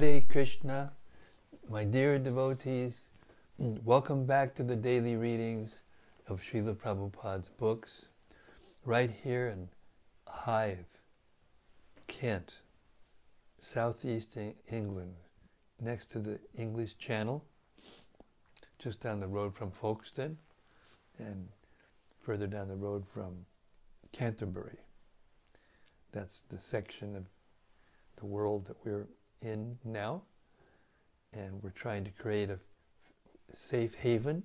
Hare Krishna, my dear devotees, mm, welcome back to the daily readings of Srila Prabhupada's books, right here in Hythe, Kent, southeast England, next to the English Channel, just down the road from Folkestone, and further down the road from Canterbury. That's the section of the world that we're in now. And we're trying to create a safe haven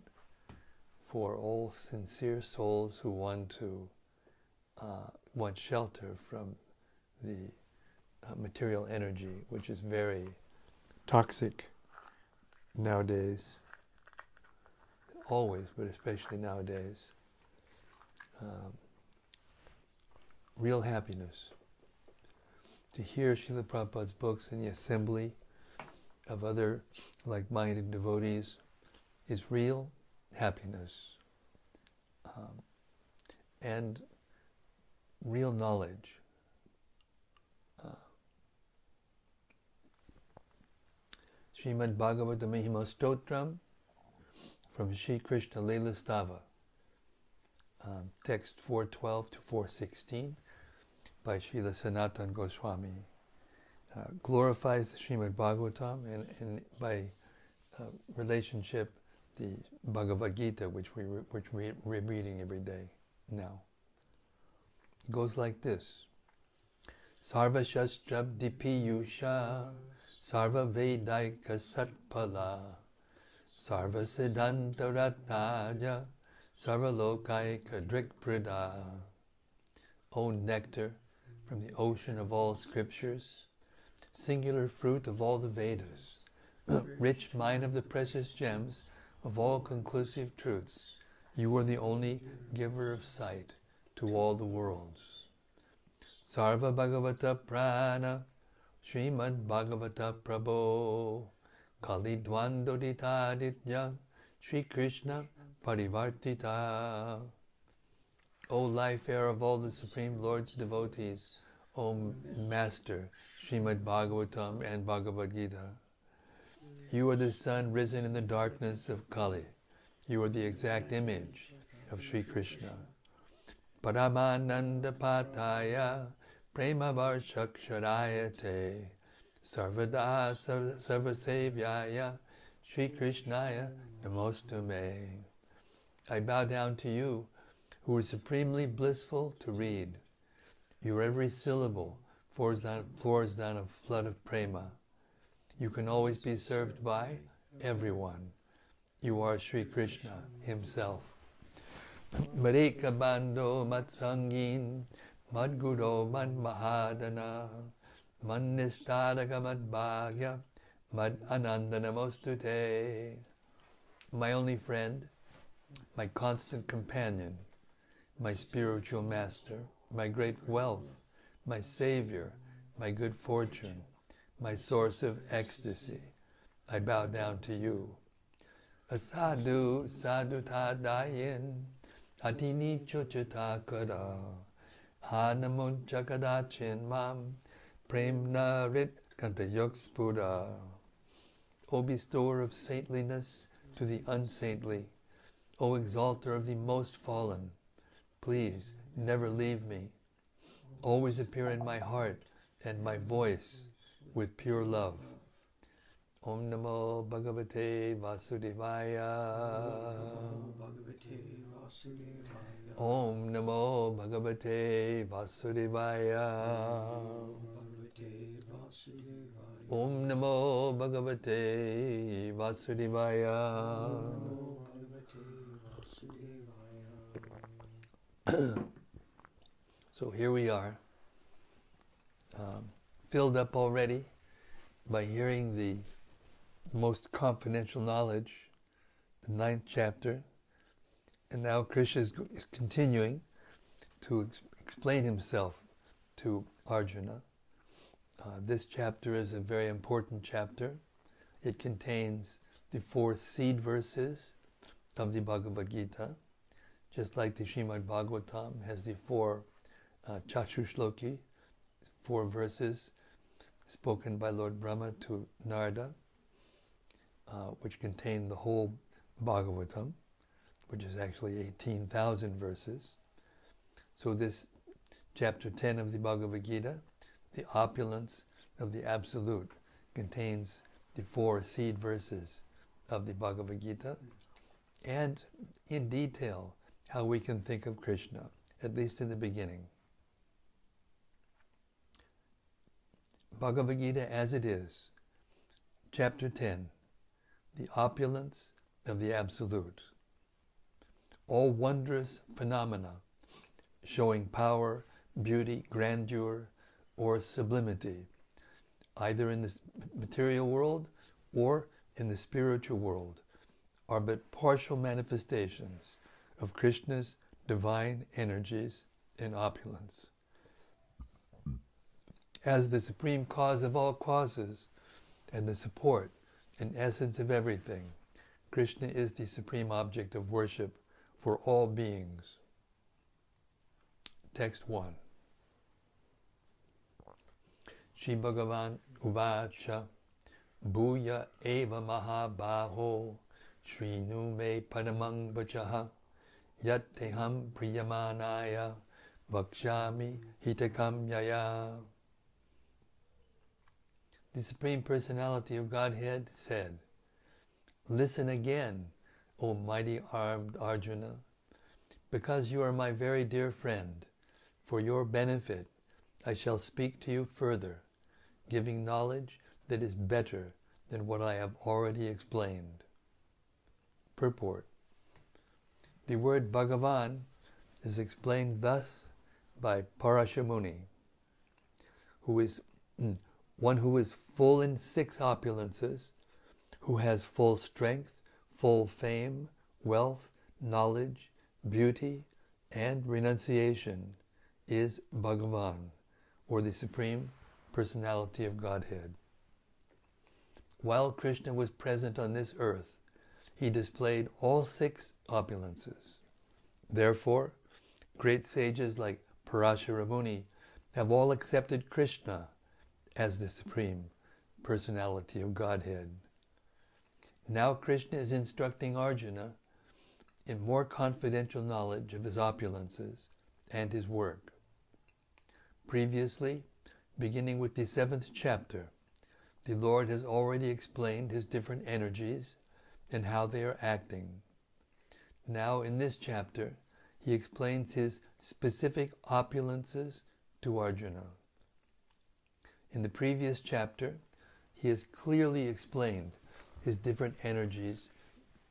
for all sincere souls who want to uh, want shelter from the uh, material energy, which is very toxic nowadays. Always, but especially nowadays. Um, real happiness. To hear Srila Prabhupada's books in the assembly of other like minded devotees is real happiness. Um, and real knowledge. Uh, Srimad Bhagavata Mahima Stotram from Sri Krishna Leela Stava, um, text 412 to 416 by Srila Sanatan Goswami. Uh, glorifies the Srimad Bhagavatam and, and by uh, relationship the Bhagavad Gita, which, we re, which we, we're reading every day now. It goes like this. Sarva Shastrab Dipiyusha Sarva Vedaika Satpala Sarva Siddhanta Ratnaja Sarva Lokaika Drikprida O nectar from the ocean of all scriptures, singular fruit of all the Vedas, rich mine of the precious gems of all conclusive truths, you are the only giver of sight to all the worlds. Sarva Bhagavata Prana, Srimad Bhagavata Prabho, Kali Dvandoditaditya, Sri Krishna Parivartita. O life air of all the Supreme Lord's devotees, O Master, Srimad Bhagavatam and Bhagavad Gita. You are the sun risen in the darkness of Kali. You are the exact image of Sri Krishna. Paramananda Pataya Prema Varshaksharayate Sarvada Sarvasevyaya Sri Krishnaya Namostume. I bow down to you who are supremely blissful to read. Your every syllable pours down, pours down a flood of prema. You can always be served by everyone. You are Sri Krishna Himself. Marika Bando Matsangin Madguro Mad Mahadana Manistadaka Mad Bhagya Mad Anandanamostute. My only friend, my constant companion, my spiritual master, my great wealth, my savior, my good fortune, my source of ecstasy. I bow down to you. Asadu sadhu tadayin atini chochata kada hanamunchakadachin mam premna rit kantayokspura. O bestower of saintliness to the unsaintly, O exalter of the most fallen, Please never leave me. Always appear in my heart and my voice with pure love. Om Namo Bhagavate Vasudevaya. Om Namo Bhagavate Vasudevaya. Om Namo Bhagavate Vasudevaya. so here we are, um, filled up already by hearing the most confidential knowledge, the ninth chapter, and now Krishna is, is continuing to ex- explain himself to Arjuna. Uh, this chapter is a very important chapter. It contains the four seed verses of the Bhagavad Gita just like the Srimad Bhagavatam has the four uh, Chatushloki, four verses spoken by Lord Brahma to Narada, uh, which contain the whole Bhagavatam, which is actually 18,000 verses. So this chapter 10 of the Bhagavad Gita, the opulence of the Absolute, contains the four seed verses of the Bhagavad Gita, and in detail how we can think of Krishna, at least in the beginning. Bhagavad Gita as it is, chapter 10, the opulence of the Absolute. All wondrous phenomena showing power, beauty, grandeur, or sublimity, either in the material world or in the spiritual world, are but partial manifestations of Krishna's divine energies and opulence. As the supreme cause of all causes and the support and essence of everything, Krishna is the supreme object of worship for all beings. Text 1. Shri Bhagavan Uvacha Bhuya Eva Mahabaho Shrinu Me Padamang Vachaha Yatteham Priyamanaya Vakshami Hitakam Yaya The Supreme Personality of Godhead said, Listen again, O mighty armed Arjuna, because you are my very dear friend. For your benefit, I shall speak to you further, giving knowledge that is better than what I have already explained. Purport The word Bhagavan is explained thus by Parashara Muni, who is mm, one who is full in six opulences, who has full strength, full fame, wealth, knowledge, beauty, and renunciation, is Bhagavan, or the Supreme Personality of Godhead. While Krishna was present on this earth, he displayed all six opulences. Therefore, great sages like Parashara Muni have all accepted Krishna as the Supreme Personality of Godhead. Now Krishna is instructing Arjuna in more confidential knowledge of his opulences and his work. Previously, beginning with the seventh chapter, the Lord has already explained his different energies and how they are acting. Now, in this chapter, he explains his specific opulences to Arjuna. In the previous chapter, he has clearly explained his different energies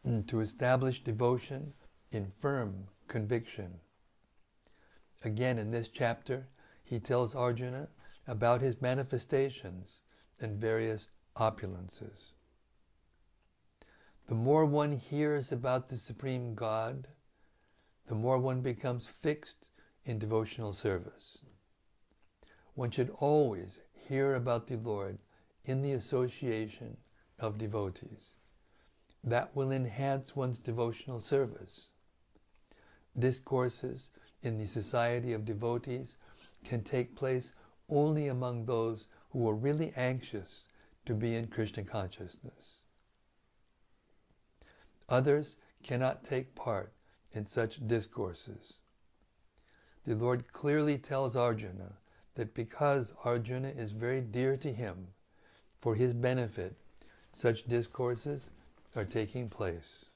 mm, to establish devotion in firm conviction. Again, in this chapter, he tells Arjuna about his manifestations and various opulences. The more one hears about the Supreme God, the more one becomes fixed in devotional service. One should always hear about the Lord in the association of devotees. That will enhance one's devotional service. Discourses in the society of devotees can take place only among those who are really anxious to be in Krishna consciousness. Others cannot take part in such discourses. The Lord clearly tells Arjuna that because Arjuna is very dear to him, for his benefit, such discourses are taking place.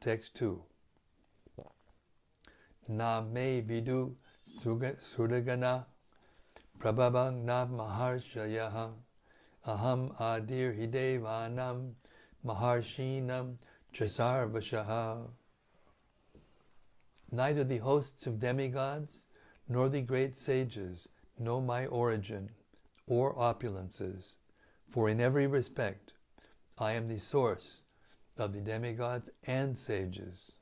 Text 2. Na me vidu sudagana prabhavang na maharshayaha aham adir hidevanam maharshinam chasarvashaha. Neither the hosts of demigods nor the great sages know my origin or opulences, for in every respect I am the source of the demigods and sages.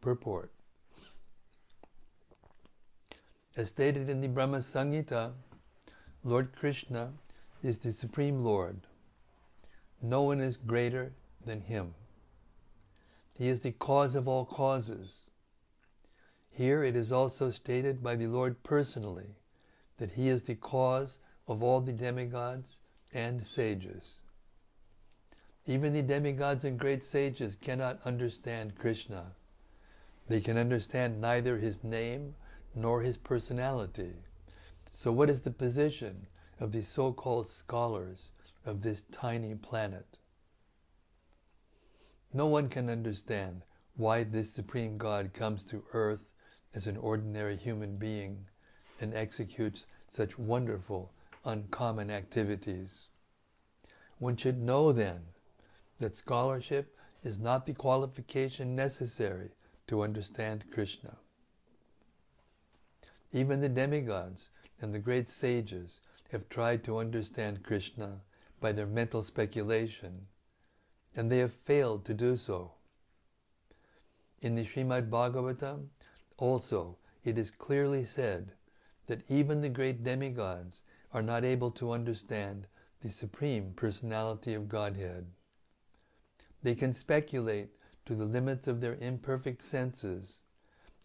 Purport As stated in the Brahma Samhita, Lord Krishna is the Supreme Lord. No one is greater than Him. He is the cause of all causes. Here it is also stated by the Lord personally that he is the cause of all the demigods and sages. Even the demigods and great sages cannot understand Krishna. They can understand neither his name nor his personality. So, what is the position of the so called scholars of this tiny planet? No one can understand why this Supreme God comes to earth as an ordinary human being and executes such wonderful, uncommon activities. One should know then that scholarship is not the qualification necessary to understand Krishna. Even the demigods and the great sages have tried to understand Krishna by their mental speculation, and they have failed to do so. In the Srimad Bhagavatam, also, it is clearly said that even the great demigods are not able to understand the Supreme Personality of Godhead. They can speculate to the limits of their imperfect senses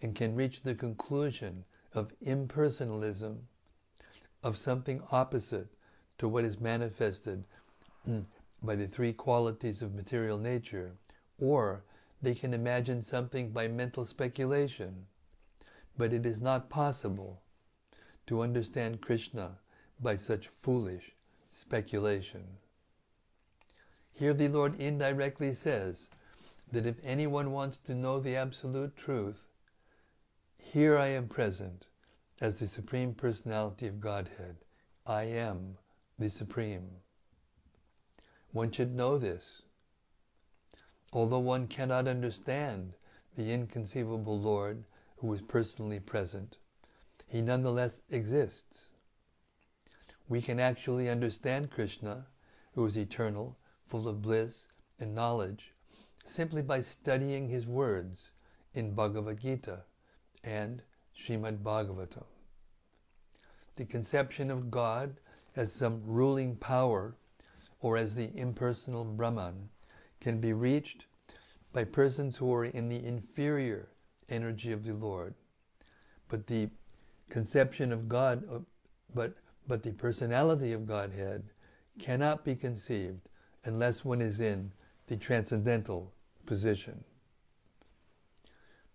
and can reach the conclusion of impersonalism, of something opposite to what is manifested by the three qualities of material nature, or they can imagine something by mental speculation. But it is not possible to understand Krishna by such foolish speculation. Here the Lord indirectly says that if anyone wants to know the absolute truth, here I am present as the Supreme Personality of Godhead. I am the Supreme. One should know this. Although one cannot understand the inconceivable Lord who is personally present, he nonetheless exists. We can actually understand Krishna, who is eternal, full of bliss and knowledge, simply by studying his words in Bhagavad Gita and Srimad Bhagavatam. The conception of God as some ruling power or as the impersonal Brahman can be reached by persons who are in the inferior energy of the Lord. But the conception of God, uh, but, but the personality of Godhead cannot be conceived unless one is in the transcendental position.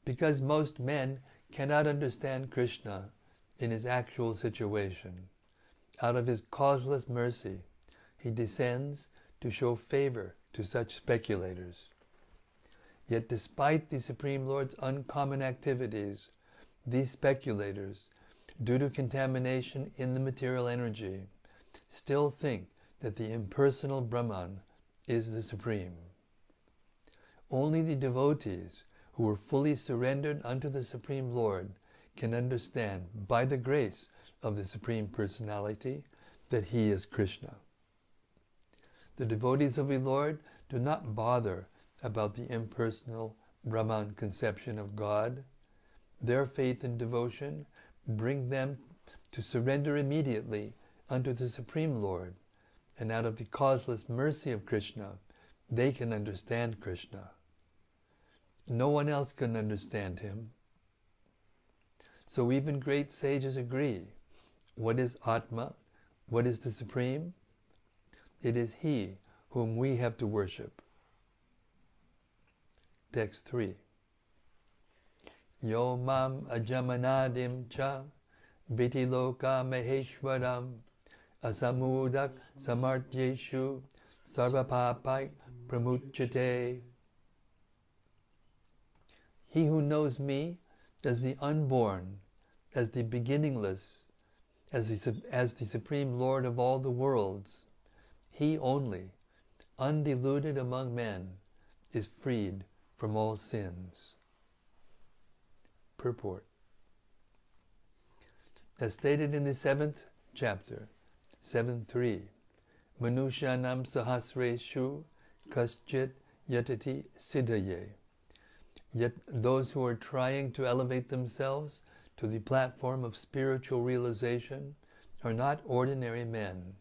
Because most men cannot understand Krishna in his actual situation, out of his causeless mercy, he descends to show favor to such speculators. Yet, despite the Supreme Lord's uncommon activities, these speculators, due to contamination in the material energy, still think that the impersonal Brahman is the Supreme. Only the devotees who are fully surrendered unto the Supreme Lord can understand, by the grace of the Supreme Personality, that He is Krishna. The devotees of the Lord do not bother about the impersonal Brahman conception of God. Their faith and devotion bring them to surrender immediately unto the Supreme Lord and out of the causeless mercy of Krishna, they can understand Krishna. No one else can understand him. So even great sages agree. What is Atma? What is the Supreme? It is He whom we have to worship. Text 3. Yo mam ajamanadim cha vitiloka maheshwaram asamudak samartyeshu sarvapapai pramuchate. He who knows me as the unborn, as the beginningless, as the, as the supreme Lord of all the worlds, he only, undiluted among men, is freed from all sins. Purport. As stated in the seventh chapter, 7.3 Manushanam sahasreshu kaschit yatati siddhaye. Yet those who are trying to elevate themselves to the platform of spiritual realization are not ordinary men.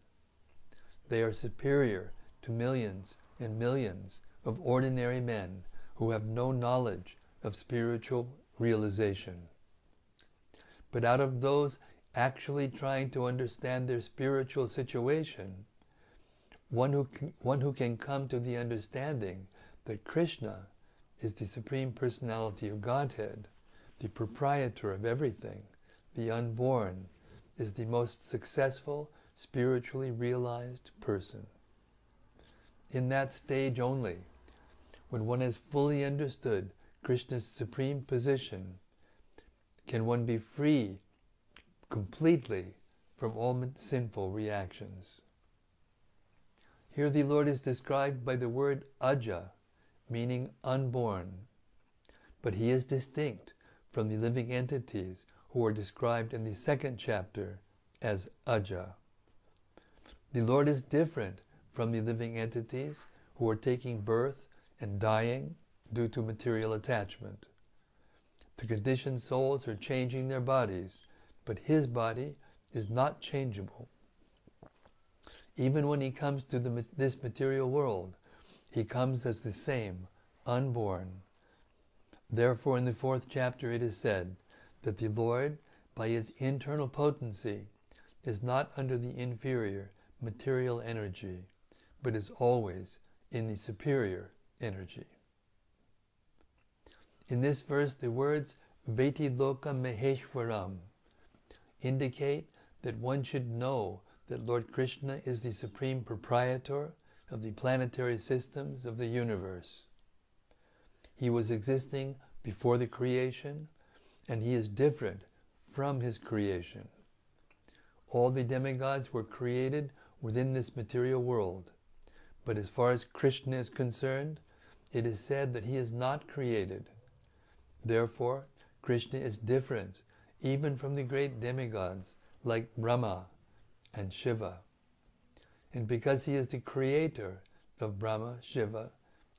They are superior to millions and millions of ordinary men who have no knowledge of spiritual realization. But out of those actually trying to understand their spiritual situation, one who can, one who can come to the understanding that Krishna is the Supreme Personality of Godhead, the proprietor of everything, the unborn, is the most successful, spiritually realized person. In that stage only, when one has fully understood Krishna's supreme position, can one be free completely from all sinful reactions. Here the Lord is described by the word aja, meaning unborn, but he is distinct from the living entities who are described in the second chapter as aja. The Lord is different from the living entities who are taking birth and dying due to material attachment. The conditioned souls are changing their bodies but his body is not changeable. Even when he comes to the, this material world, he comes as the same, unborn. Therefore, in the fourth chapter, it is said that the Lord, by his internal potency, is not under the inferior material energy, but is always in the superior energy. In this verse, the words Veti Loka Maheshwaram indicate that one should know that Lord Krishna is the supreme proprietor of the planetary systems of the universe. He was existing before the creation, and he is different from his creation. All the demigods were created within this material world, but as far as Krishna is concerned, it is said that he is not created. Therefore, Krishna is different even from the great demigods like Brahma and Shiva. And because he is the creator of Brahma, Shiva,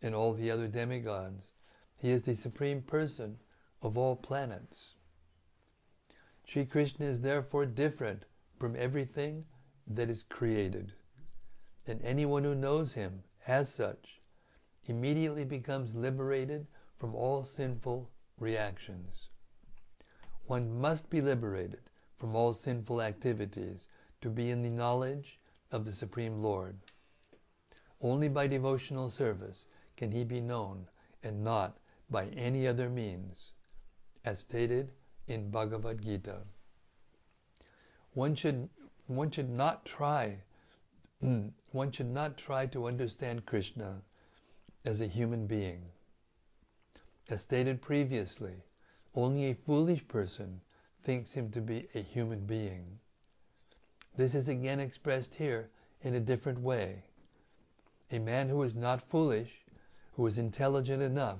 and all the other demigods, he is the supreme person of all planets. Sri Krishna is therefore different from everything that is created. And anyone who knows him as such immediately becomes liberated from all sinful reactions. One must be liberated from all sinful activities to be in the knowledge of the Supreme Lord. Only by devotional service can he be known and not by any other means, as stated in Bhagavad Gita. One should, one should not try one should not try to understand Krishna as a human being. As stated previously, only a foolish person thinks him to be a human being. This is again expressed here in a different way. A man who is not foolish, who is intelligent enough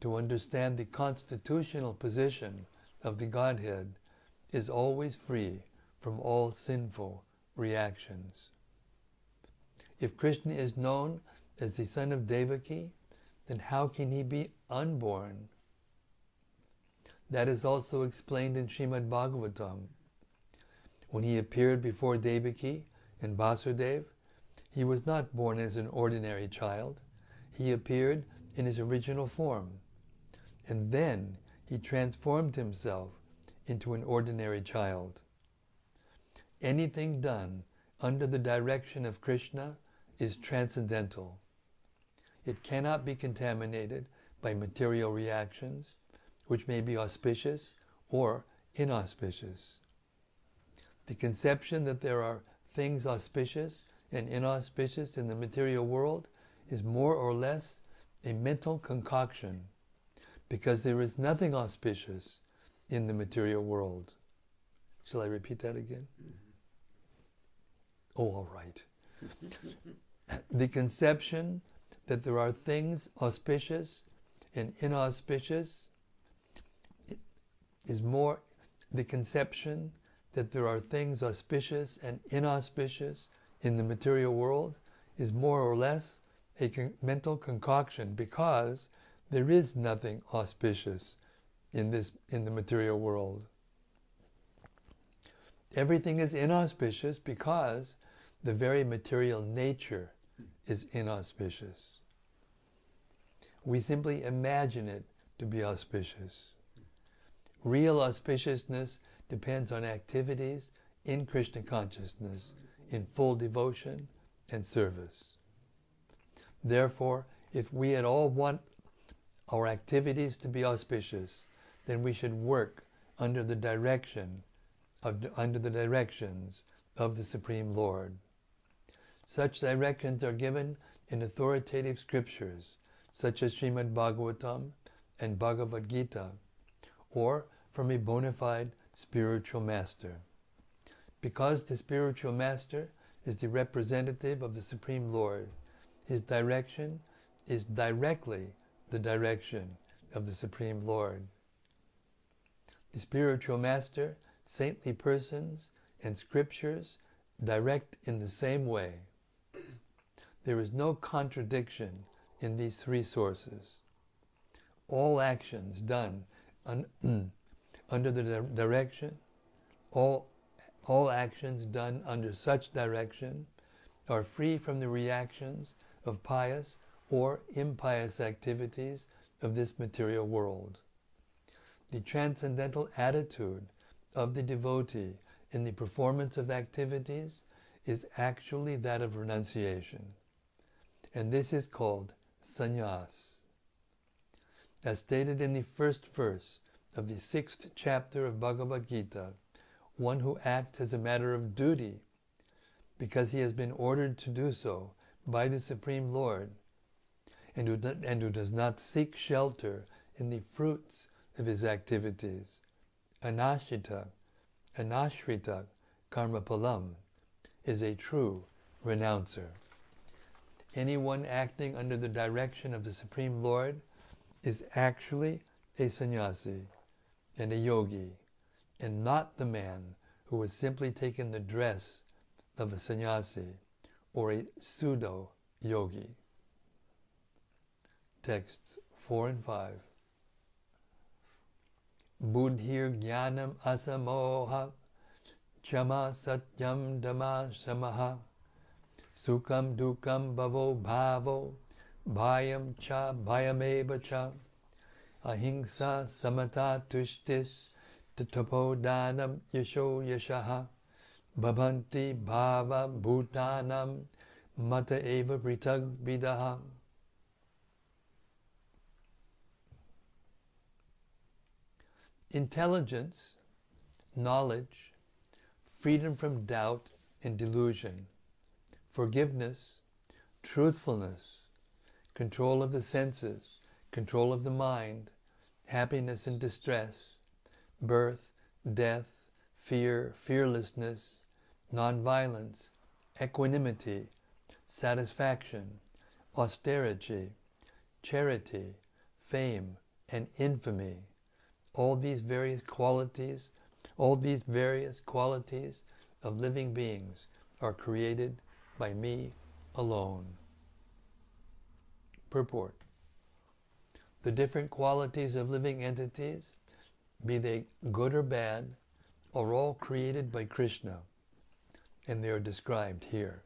to understand the constitutional position of the Godhead, is always free from all sinful reactions. If Krishna is known as the son of Devaki, then how can he be unborn? That is also explained in Srimad Bhagavatam. When he appeared before Devaki and Vasudev, he was not born as an ordinary child. He appeared in his original form. And then he transformed himself into an ordinary child. Anything done under the direction of Krishna is transcendental. It cannot be contaminated by material reactions which may be auspicious or inauspicious. The conception that there are things auspicious and inauspicious in the material world is more or less a mental concoction because there is nothing auspicious in the material world. Shall I repeat that again? Mm-hmm. Oh, all right. the conception that there are things auspicious and inauspicious is more the conception that there are things auspicious and inauspicious in the material world is more or less a con- mental concoction because there is nothing auspicious in this in the material world. Everything is inauspicious because the very material nature is inauspicious. We simply imagine it to be auspicious. Real auspiciousness depends on activities in Krishna consciousness in full devotion and service. Therefore, if we at all want our activities to be auspicious, then we should work under the direction of, under the directions of the Supreme Lord. Such directions are given in authoritative scriptures, such as Srimad Bhagavatam and Bhagavad Gita, or from a bona fide spiritual master. Because the spiritual master is the representative of the Supreme Lord, his direction is directly the direction of the Supreme Lord. The spiritual master, saintly persons, and scriptures direct in the same way. There is no contradiction in these three sources. All actions done un- under the di- direction, all, all actions done under such direction are free from the reactions of pious or impious activities of this material world. The transcendental attitude of the devotee in the performance of activities is actually that of renunciation. And this is called sannyas. As stated in the first verse of the sixth chapter of Bhagavad Gita, one who acts as a matter of duty because he has been ordered to do so by the Supreme Lord and who, and who does not seek shelter in the fruits of his activities. Anashita, anashrita karma palam is a true renouncer. Anyone acting under the direction of the Supreme Lord is actually a sannyasi and a yogi, and not the man who has simply taken the dress of a sannyasi or a pseudo yogi. Texts 4 and 5. Buddhir jnanam asamoha chama satyam dhamma samaha sukam dukam bhavo bhavo bhayam cha bhayameva cha. Ahimsa samata tushtis tatapodanam yasho yashaha. Bhavanti bhava bhutanam mata eva pritag vidaha. Intelligence, knowledge, freedom from doubt and delusion, forgiveness, truthfulness, control of the senses, control of the mind, happiness and distress, birth, death, fear, fearlessness, nonviolence, equanimity, satisfaction, austerity, charity, fame, and infamy. All these various qualities, all these various qualities of living beings are created by me alone. Purport The different qualities of living entities, be they good or bad, are all created by Krishna, and they are described here.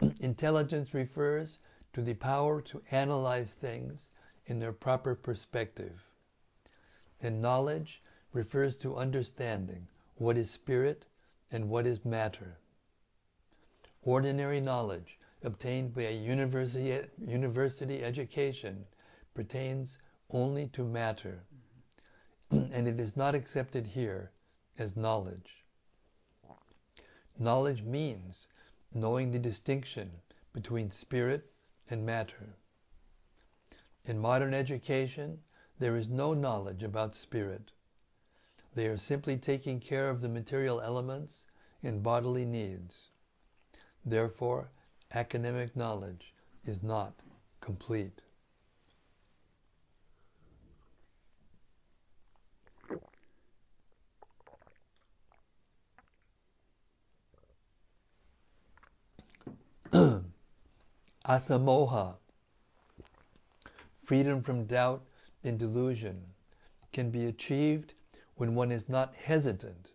Intelligence refers to the power to analyze things in their proper perspective. And knowledge refers to understanding what is spirit and what is matter. Ordinary knowledge obtained by a university, university education pertains only to matter, and it is not accepted here as knowledge. Knowledge means knowing the distinction between spirit and matter. In modern education, there is no knowledge about spirit. They are simply taking care of the material elements and bodily needs. Therefore, academic knowledge is not complete. Asamoha, freedom from doubt and delusion, can be achieved when one is not hesitant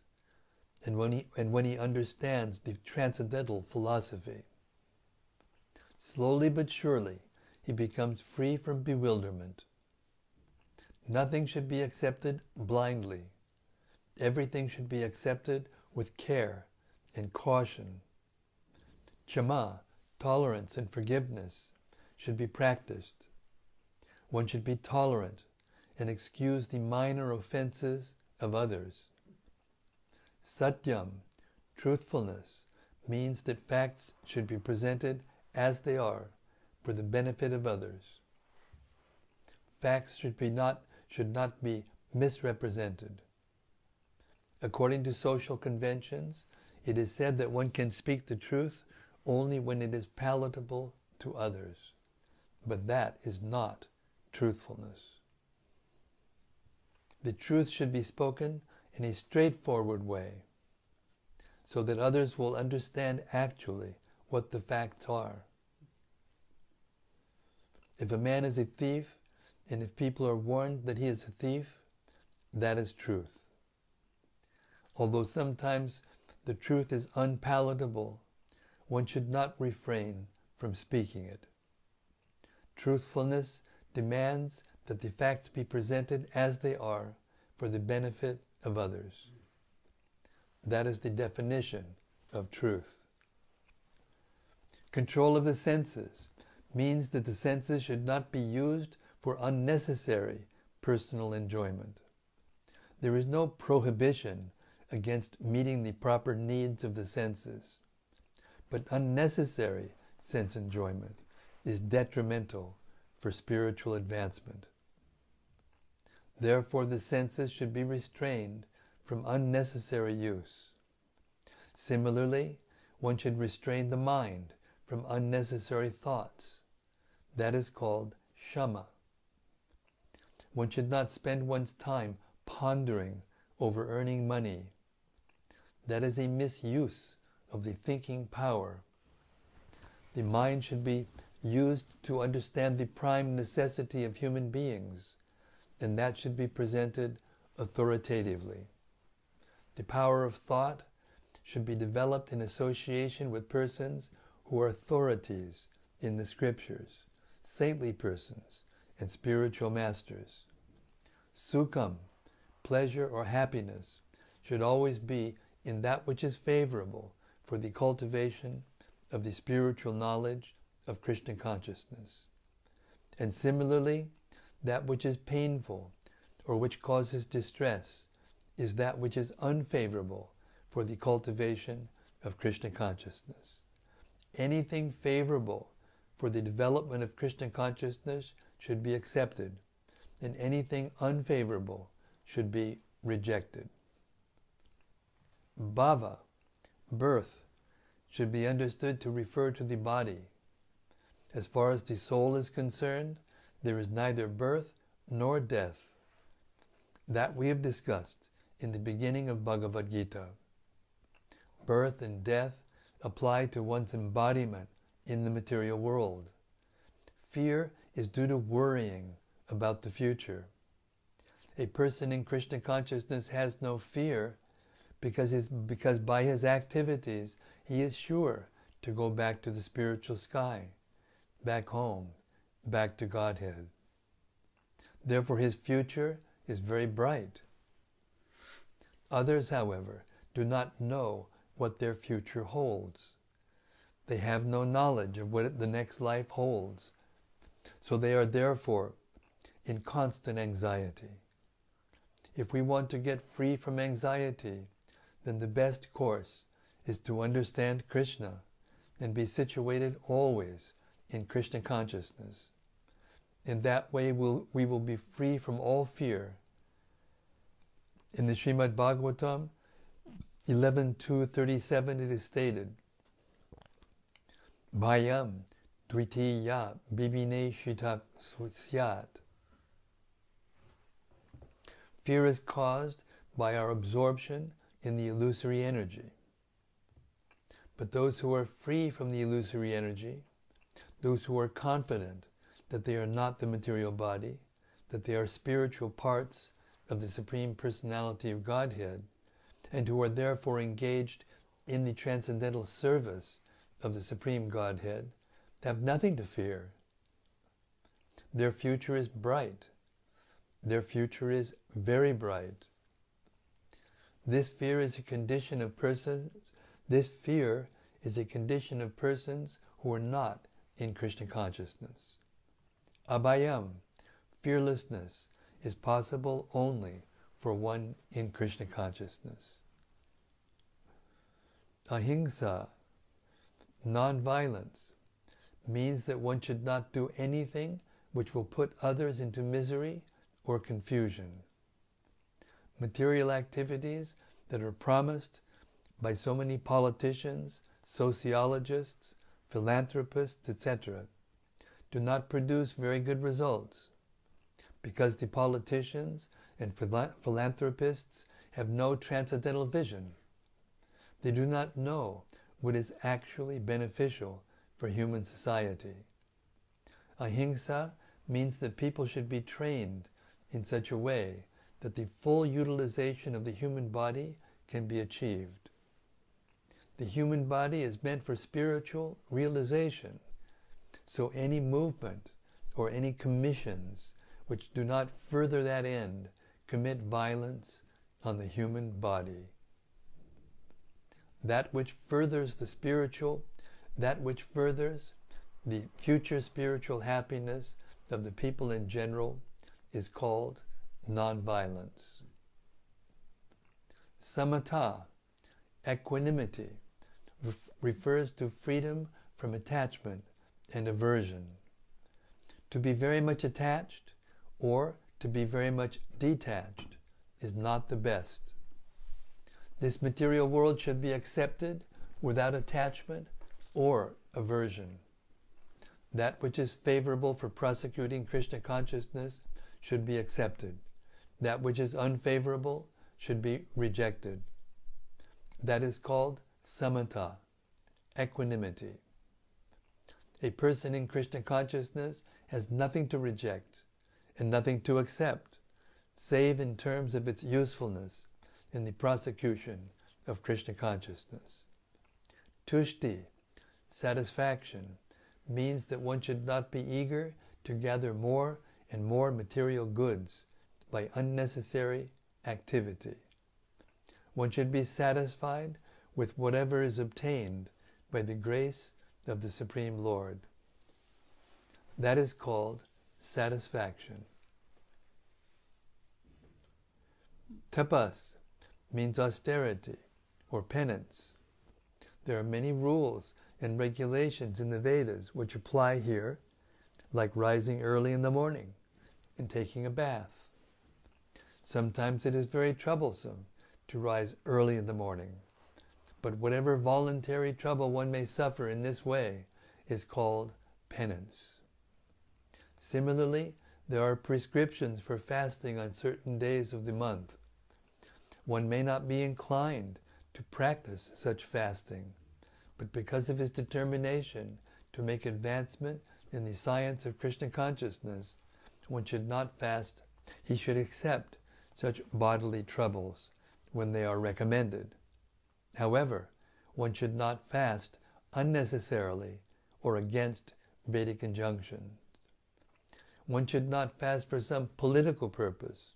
and when he, and when he understands the transcendental philosophy. Slowly but surely, he becomes free from bewilderment. Nothing should be accepted blindly. Everything should be accepted with care and caution. Chama, tolerance and forgiveness, should be practiced. One should be tolerant and excuse the minor offenses of others. Satyam, truthfulness, means that facts should be presented as they are for the benefit of others. Facts should, be not, should not be misrepresented. According to social conventions, it is said that one can speak the truth only when it is palatable to others. But that is not truthfulness. The truth should be spoken in a straightforward way so that others will understand actually what the facts are. If a man is a thief, and if people are warned that he is a thief, that is truth. Although sometimes the truth is unpalatable, one should not refrain from speaking it. Truthfulness demands that the facts be presented as they are for the benefit of others. That is the definition of truth. Control of the senses means that the senses should not be used for unnecessary personal enjoyment. There is no prohibition against meeting the proper needs of the senses, but unnecessary sense enjoyment is detrimental for spiritual advancement. Therefore, the senses should be restrained from unnecessary use. Similarly, one should restrain the mind from unnecessary thoughts. That is called shama. One should not spend one's time pondering over earning money. That is a misuse of the thinking power. The mind should be used to understand the prime necessity of human beings, and that should be presented authoritatively. The power of thought should be developed in association with persons who are authorities in the scriptures, saintly persons, and spiritual masters. Sukham, pleasure or happiness, should always be in that which is favorable for the cultivation of the spiritual knowledge of Krishna consciousness. And similarly, that which is painful or which causes distress is that which is unfavorable for the cultivation of Krishna consciousness. Anything favorable for the development of Krishna consciousness should be accepted, and anything unfavorable should be rejected. Bhava, birth, should be understood to refer to the body. As far as the soul is concerned, there is neither birth nor death. That we have discussed in the beginning of Bhagavad Gita. Birth and death apply to one's embodiment in the material world. Fear is due to worrying about the future. A person in Krishna consciousness has no fear because, his, because by his activities he is sure to go back to the spiritual sky, back home, back to Godhead. Therefore, his future is very bright. Others, however, do not know what their future holds. They have no knowledge of what the next life holds. So they are therefore in constant anxiety. If we want to get free from anxiety, then the best course is to understand Krishna and be situated always in Krishna consciousness. In that way, we'll, we will be free from all fear in the Srimad Bhagavatam 11.2.37 it is stated, Bhayam dvitiya bibine shitak syat. Fear is caused by our absorption in the illusory energy. But those who are free from the illusory energy, those who are confident that they are not the material body, that they are spiritual parts of the Supreme Personality of Godhead, and who are therefore engaged in the transcendental service of the Supreme Godhead, have nothing to fear. Their future is bright. Their future is very bright. This fear is a condition of persons. This fear is a condition of persons who are not in Krishna consciousness. Abhayam, fearlessness, is possible only for one in Krishna consciousness. Ahimsa, non-violence, means that one should not do anything which will put others into misery or confusion. Material activities that are promised by so many politicians, sociologists, philanthropists, etc., do not produce very good results because the politicians and philanthropists have no transcendental vision. They do not know what is actually beneficial for human society. Ahimsa means that people should be trained in such a way that the full utilization of the human body can be achieved. The human body is meant for spiritual realization, so any movement or any commissions which do not further that end commit violence on the human body. That which furthers the spiritual, that which furthers the future spiritual happiness of the people in general is called nonviolence. Samatha, equanimity, refers to freedom from attachment and aversion. To be very much attached or to be very much detached is not the best. This material world should be accepted without attachment or aversion. That which is favorable for prosecuting Krishna consciousness should be accepted. That which is unfavorable should be rejected. That is called samatha, equanimity. A person in Krishna consciousness has nothing to reject and nothing to accept, save in terms of its usefulness in the prosecution of Krishna consciousness. Tushti, satisfaction, means that one should not be eager to gather more and more material goods by unnecessary activity. One should be satisfied with whatever is obtained by the grace of the Supreme Lord. That is called satisfaction. Tapas means austerity or penance. There are many rules and regulations in the Vedas which apply here, like rising early in the morning and taking a bath. Sometimes it is very troublesome to rise early in the morning, but whatever voluntary trouble one may suffer in this way is called penance. Similarly, there are prescriptions for fasting on certain days of the month. One may not be inclined to practice such fasting, but because of his determination to make advancement in the science of Krishna consciousness, one should not fast, he should accept such bodily troubles when they are recommended. However, one should not fast unnecessarily or against Vedic injunctions. One should not fast for some political purpose.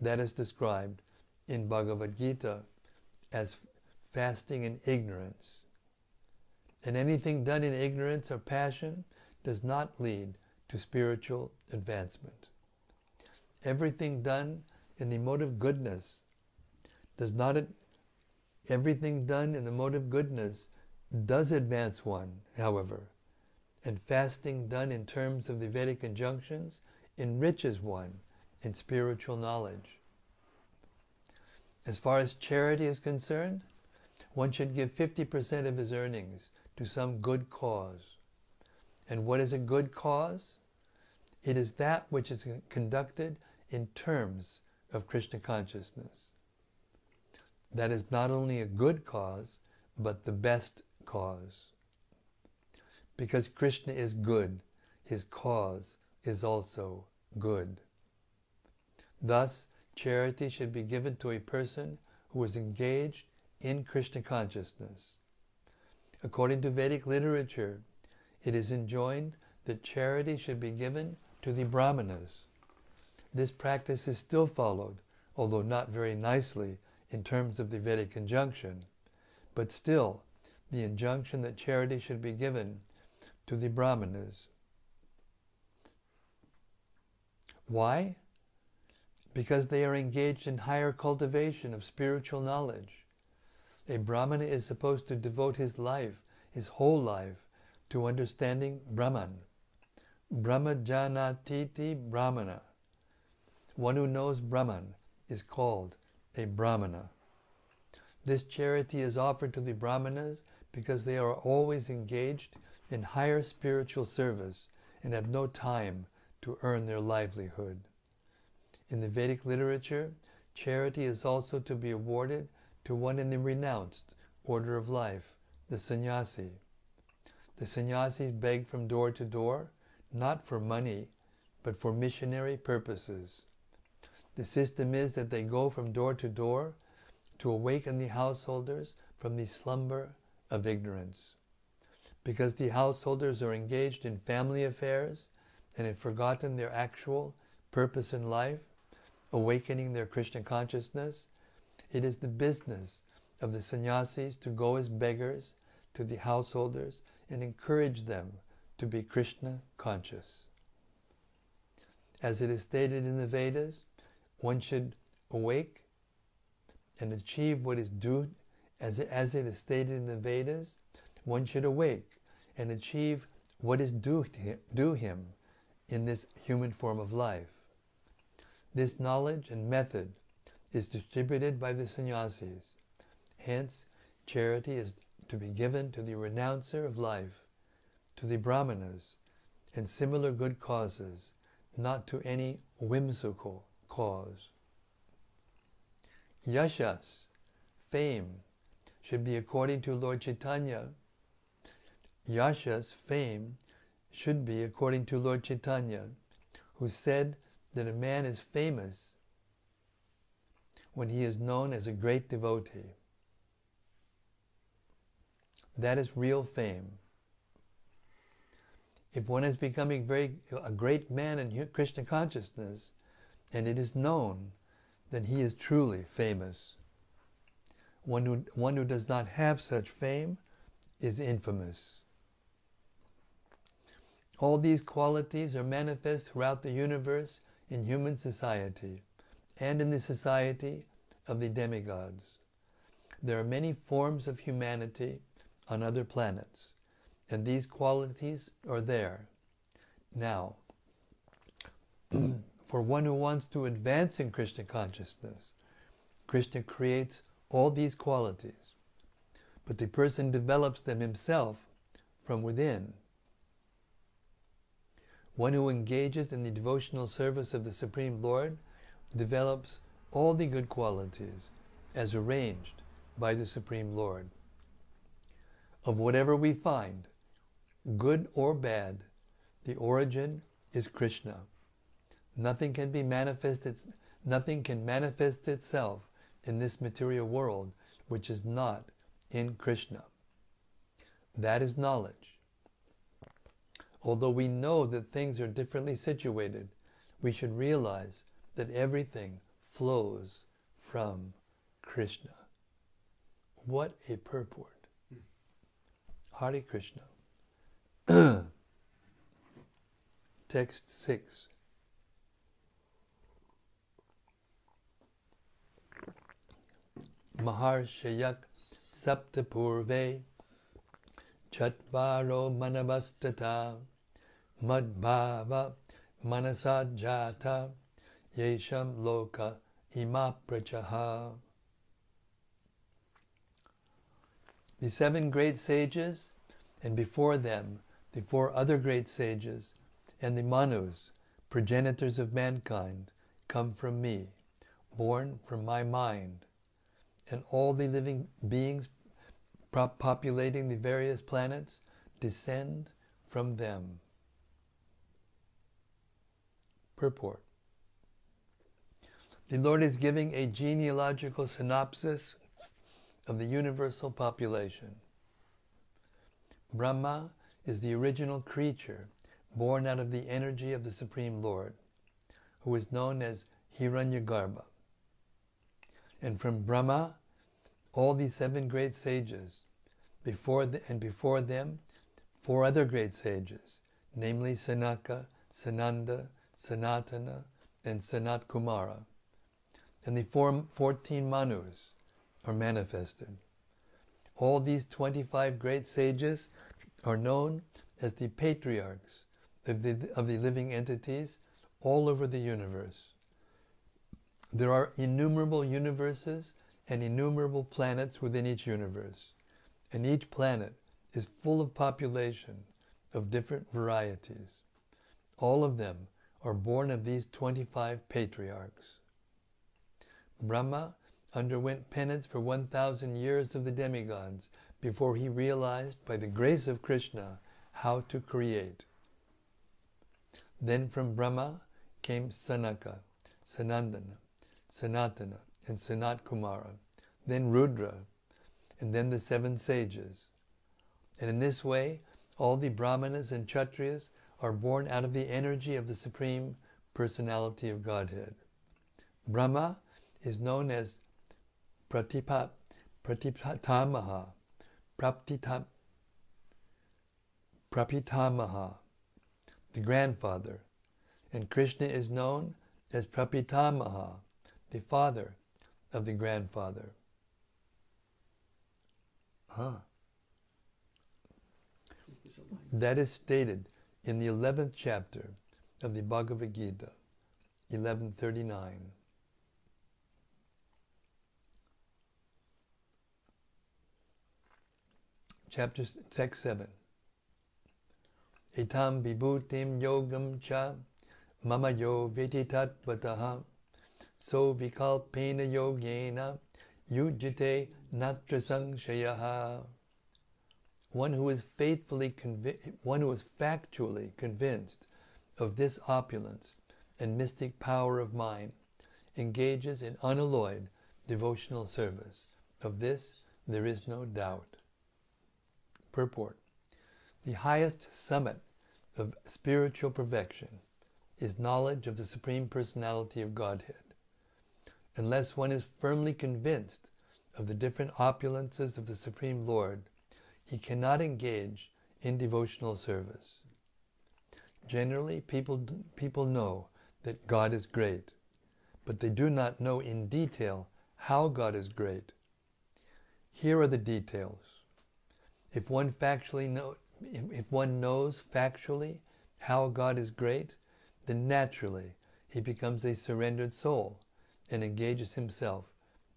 That is described in Bhagavad Gita as fasting in ignorance. And anything done in ignorance or passion does not lead to spiritual advancement. Everything done in the mode of goodness does not everything done in the mode of goodness does advance one, however, and fasting done in terms of the Vedic injunctions enriches one in spiritual knowledge. As far as charity is concerned, one should give 50% of his earnings to some good cause. And what is a good cause? It is that which is conducted in terms of Krishna consciousness. That is not only a good cause, but the best cause. Because Krishna is good, his cause is also good. Thus, charity should be given to a person who is engaged in Krishna consciousness. According to Vedic literature, it is enjoined that charity should be given to the Brahmanas. This practice is still followed, although not very nicely, in terms of the Vedic injunction, but still the injunction that charity should be given to the Brahmanas. Why? Because they are engaged in higher cultivation of spiritual knowledge. A Brahmana is supposed to devote his life, his whole life, to understanding Brahman. Brahma Janatiti Brahmana. One who knows Brahman is called a Brahmana. This charity is offered to the Brahmanas because they are always engaged in higher spiritual service and have no time to earn their livelihood. In the Vedic literature, charity is also to be awarded to one in the renounced order of life, the sannyasi. The sannyasis beg from door to door, not for money, but for missionary purposes. The system is that they go from door to door to awaken the householders from the slumber of ignorance. Because the householders are engaged in family affairs and have forgotten their actual purpose in life, awakening their Krishna consciousness, it is the business of the sannyasis to go as beggars to the householders and encourage them to be Krishna conscious. As it is stated in the Vedas, one should awake and achieve what is due, as it, as it is stated in the Vedas, one should awake and achieve what is due, him, due him in this human form of life. This knowledge and method is distributed by the sannyasis. Hence, charity is to be given to the renouncer of life, to the brahmanas, and similar good causes, not to any whimsical cause. Yashas, fame, should be according to Lord Chaitanya. Yashas, fame, should be according to Lord Chaitanya, who said that a man is famous when he is known as a great devotee. That is real fame. If one is becoming very a great man in Krishna consciousness, and it is known, that he is truly famous. One who, one who does not have such fame is infamous. All these qualities are manifest throughout the universe in human society and in the society of the demigods. There are many forms of humanity on other planets, and these qualities are there. Now, for one who wants to advance in Krishna consciousness. Krishna creates all these qualities, but the person develops them himself from within. One who engages in the devotional service of the Supreme Lord develops all the good qualities as arranged by the Supreme Lord. Of whatever we find, good or bad, the origin is Krishna. Nothing can be manifested, nothing can manifest itself in this material world which is not in Krishna. That is knowledge. Although we know that things are differently situated, we should realize that everything flows from Krishna. What a purport. Hare Krishna. Text 6. Maharshayak Saptapurve Chatvaro Manavastata Madbhava Manasajata Yesham Loka Imaprachaha The seven great sages, and before them the four other great sages, and the Manus, progenitors of mankind, come from me, born from my mind and all the living beings populating the various planets descend from them. Purport The Lord is giving a genealogical synopsis of the universal population. Brahma is the original creature born out of the energy of the Supreme Lord, who is known as Hiranyagarbha. And from Brahma, all these seven great sages, before the, and before them, four other great sages, namely Sanaka, Sananda, Sanatana, and Sanat Kumara. And the four, 14 Manus are manifested. All these 25 great sages are known as the patriarchs of the, of the living entities all over the universe. There are innumerable universes and innumerable planets within each universe, and each planet is full of population of different varieties. All of them are born of these 25 patriarchs. Brahma underwent penance for 1,000 years of the demigods before he realized, by the grace of Krishna, how to create. Then from Brahma came Sanaka, Sanandana, Sanatana, and Sanat Kumara, then Rudra, and then the seven sages. And in this way, all the Brahmanas and Kshatriyas are born out of the energy of the Supreme Personality of Godhead. Brahma is known as Pratipa, Pratipatamaha, Praptita, Prapitamaha, the grandfather, and Krishna is known as Prapitamaha, the father of the grandfather. Huh. That is stated in the 11th chapter of the Bhagavad Gita, 1139. Chapter text 7. Etam vibhutim yogam cha mama yo vataha so vikalpena yogena yujite natra shayaha. One who is faithfully convi- one who is factually convinced of this opulence and mystic power of mind engages in unalloyed devotional service. Of this there is no doubt. Purport The highest summit of spiritual perfection is knowledge of the Supreme Personality of Godhead. Unless one is firmly convinced of the different opulences of the Supreme Lord, he cannot engage in devotional service. Generally, people, people know that God is great, but they do not know in detail how God is great. Here are the details. If one factually know, if one knows factually how God is great, then naturally he becomes a surrendered soul and engages himself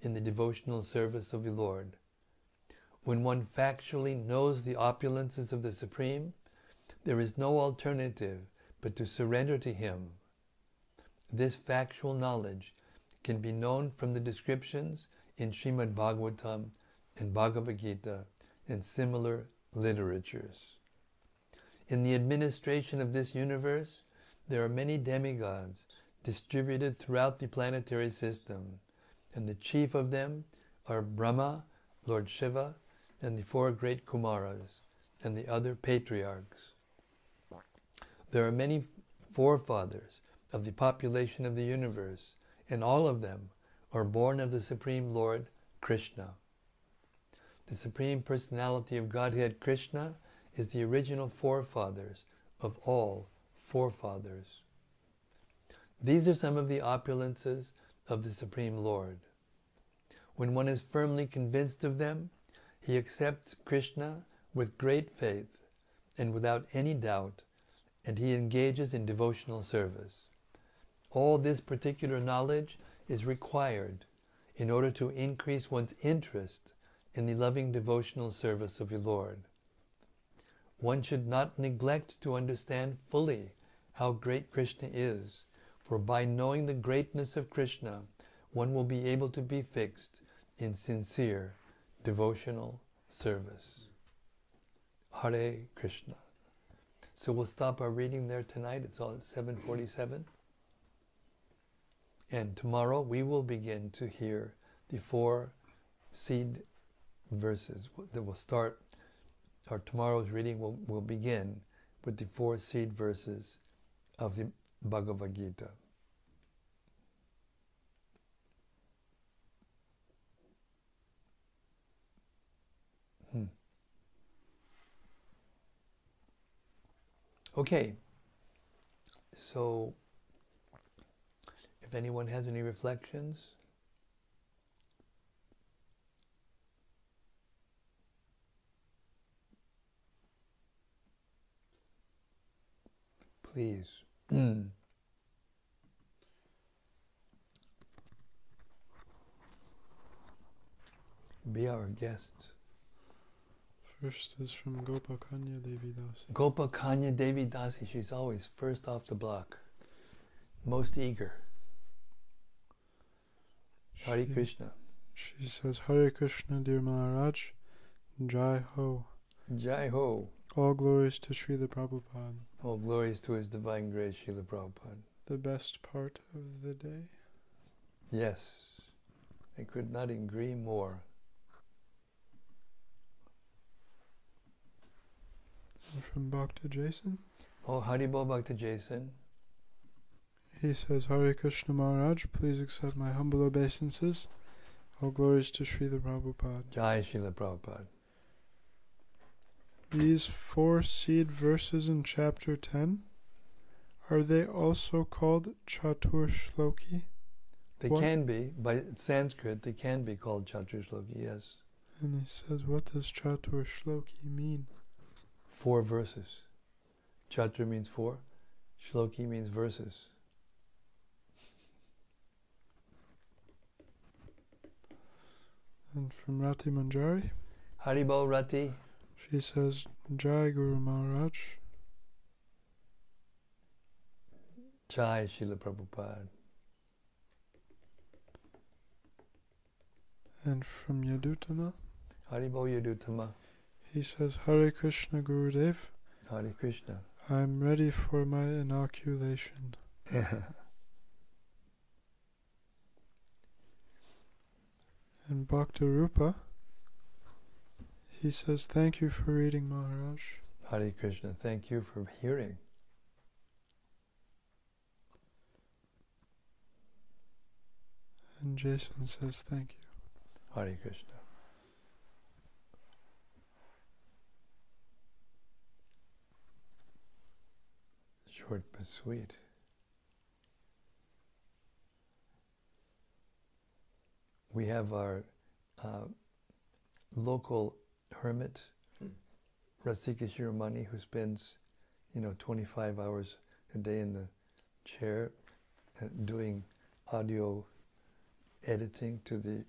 in the devotional service of the Lord. When one factually knows the opulences of the Supreme, there is no alternative but to surrender to Him. This factual knowledge can be known from the descriptions in Srimad Bhagavatam and Bhagavad Gita and similar literatures. In the administration of this universe, there are many demigods distributed throughout the planetary system, and the chief of them are Brahma, Lord Shiva, and the four great Kumaras, and the other patriarchs. There are many forefathers of the population of the universe, and all of them are born of the Supreme Lord Krishna. The Supreme Personality of Godhead Krishna is the original forefathers of all forefathers. These are some of the opulences of the Supreme Lord. When one is firmly convinced of them, he accepts Krishna with great faith and without any doubt, and he engages in devotional service. All this particular knowledge is required in order to increase one's interest in the loving devotional service of the Lord. One should not neglect to understand fully how great Krishna is, for by knowing the greatness of Krishna, one will be able to be fixed in sincere devotional service. Hare Krishna. So we'll stop our reading there tonight. It's all at 747. And tomorrow we will begin to hear the four seed verses that will start, our tomorrow's reading will, will begin with the four seed verses of the Bhagavad Gita. Hmm. Okay, so if anyone has any reflections, please. Hmm. Be our guests. First is from Gopakanya Devi Dasi. Gopa Kanya Devi Dasi, she's always first off the block, most eager. Hari She- Krishna. She says, Hare Krishna, dear Maharaj, Jai Ho. Jai Ho. All glories to Srila Prabhupada, All glories to His Divine Grace, Srila Prabhupada. the best part of the day. Yes, I could not agree more. From Bhakta Jason, Oh, Haribol Bhakta Jason. he says, Hare Krishna Maharaj, please accept my humble obeisances. All glories to Srila Prabhupada. Jai Srila Prabhupada. These four seed verses in chapter 10, are they also called Chatushloki? They What? can be, by Sanskrit, they can be called Chatushloki, yes. And he says, what does Chatushloki mean? Four verses. Chatra means four, Shloki means verses. And from Rati Manjari, Haribol Rati. she says, Jai Guru Maharaj. Jai Srila Prabhupada. And from Yadutama, Haribol Yadutama. He says, Hare Krishna Gurudev, Hare Krishna. I'm ready for my inoculation. And Bhakta Rupa, he says, Thank you for reading Maharaj. Hare Krishna. Thank you for hearing. And Jason says, Thank you. Hare Krishna. Short but sweet. We have our uh, local hermit, Hmm. Rasika Shiromani, who spends, you know, 25 hours a day in the chair uh, doing audio editing to the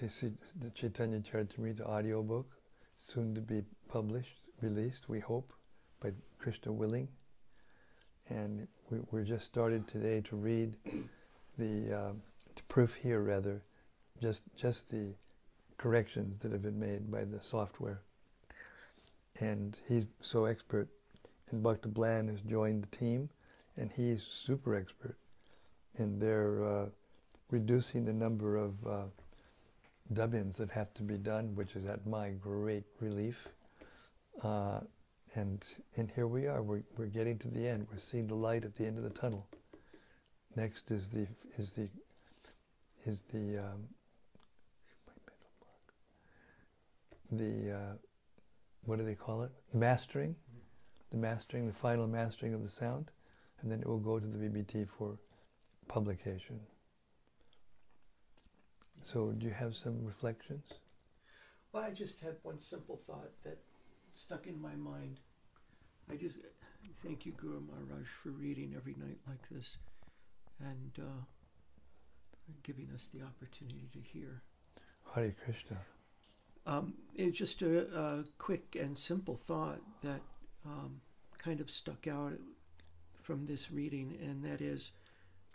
the Chaitanya Charitamrita audiobook, soon to be published, released, we hope, Krishna willing. And we, we're just started today to read the um, to proof here rather, just just the corrections that have been made by the software. And he's so expert, and Bhakta Bland has joined the team, and he's super expert, and they're uh, reducing the number of uh, dub-ins that have to be done, which is at my great relief. Uh, and and here we are. We're we're getting to the end. We're seeing the light at the end of the tunnel. Next is the is the is the um, the uh, what do they call it? Mastering, the mastering, the final mastering of the sound, and then it will go to the BBT for publication. So, do you have some reflections? Well, I just had one simple thought that stuck in my mind. I just thank you, Guru Maharaj, for reading every night like this and uh, giving us the opportunity to hear. Hare Krishna. Um, it's just a, a quick and simple thought that um, kind of stuck out from this reading, and that is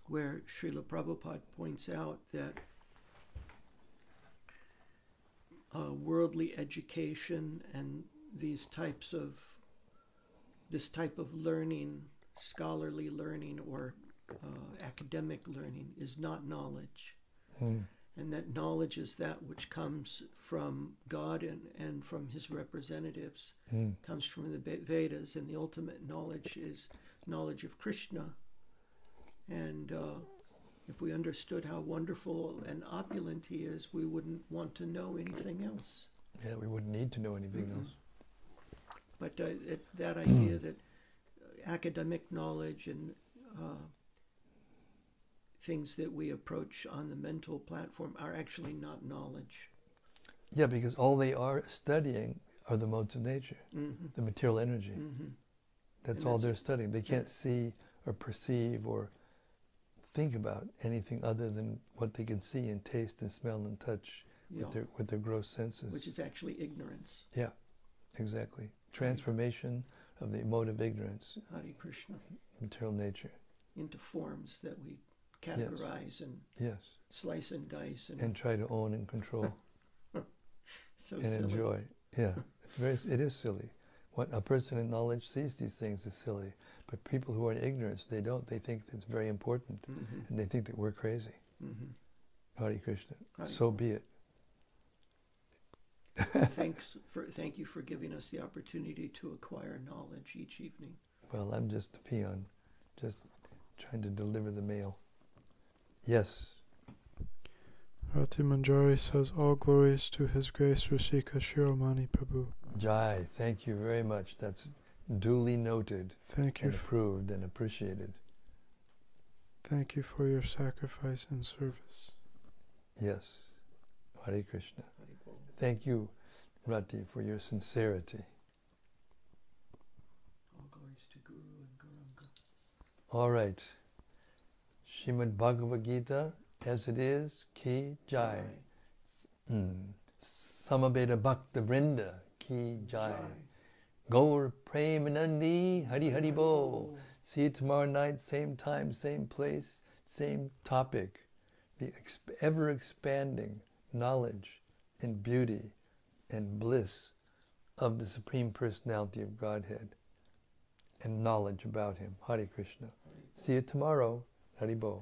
where Srila Prabhupada points out that uh, worldly education and these types of this type of learning, scholarly learning or uh, academic learning, is not knowledge Hmm. and that knowledge is that which comes from God and, and from his representatives, Hmm. comes from the Vedas, and the ultimate knowledge is knowledge of Krishna. And uh, if we understood how wonderful and opulent he is, we wouldn't want to know anything else. Yeah, we wouldn't need to know anything Mhm. else. But uh, it, that idea that uh, academic knowledge and uh, things that we approach on the mental platform are actually not knowledge. Yeah, because all they are studying are the modes of nature, Mm-hmm. the material energy. Mm-hmm. That's And all that's- they're studying. They can't see or perceive or think about anything other than what they can see and taste and smell and touch You know, with their with their gross senses. which is actually ignorance. Exactly. Transformation of the mode of ignorance, Hare Krishna. material nature. Into forms that we categorize and Yes. slice and dice and, And try to own and control so and silly. enjoy. Yeah. It's very it is silly. What a person in knowledge sees these things as silly. But people who are in ignorance, they don't. They think it's very important Mm-hmm. and they think that we're crazy. Mm-hmm. Hare Krishna. Hare So be it. Thanks for thank you for giving us the opportunity to acquire knowledge each evening. Well, I'm just a peon, just trying to deliver the mail. Yes, Rati Manjari says, All glories to His Grace Rasika Shiromani Prabhu. Jai, thank you very much. That's duly noted Thank you, and f- approved and appreciated. thank you for your sacrifice and service. Yes, Hare Krishna. Thank you, Rati, for your sincerity. All glories to Guru and Gauranga. All right, Shrimad Bhagavad Gita, as it is, Ki Jai. Mm. Samaveta Bhakta Vrinda, Ki Jai. Gaur Premanandi, Hari Hari Bo. See you tomorrow night, same time, same place, same topic. The ever expanding knowledge and beauty and bliss of the Supreme Personality of Godhead and knowledge about Him. Hare Krishna. See you tomorrow. Haribo.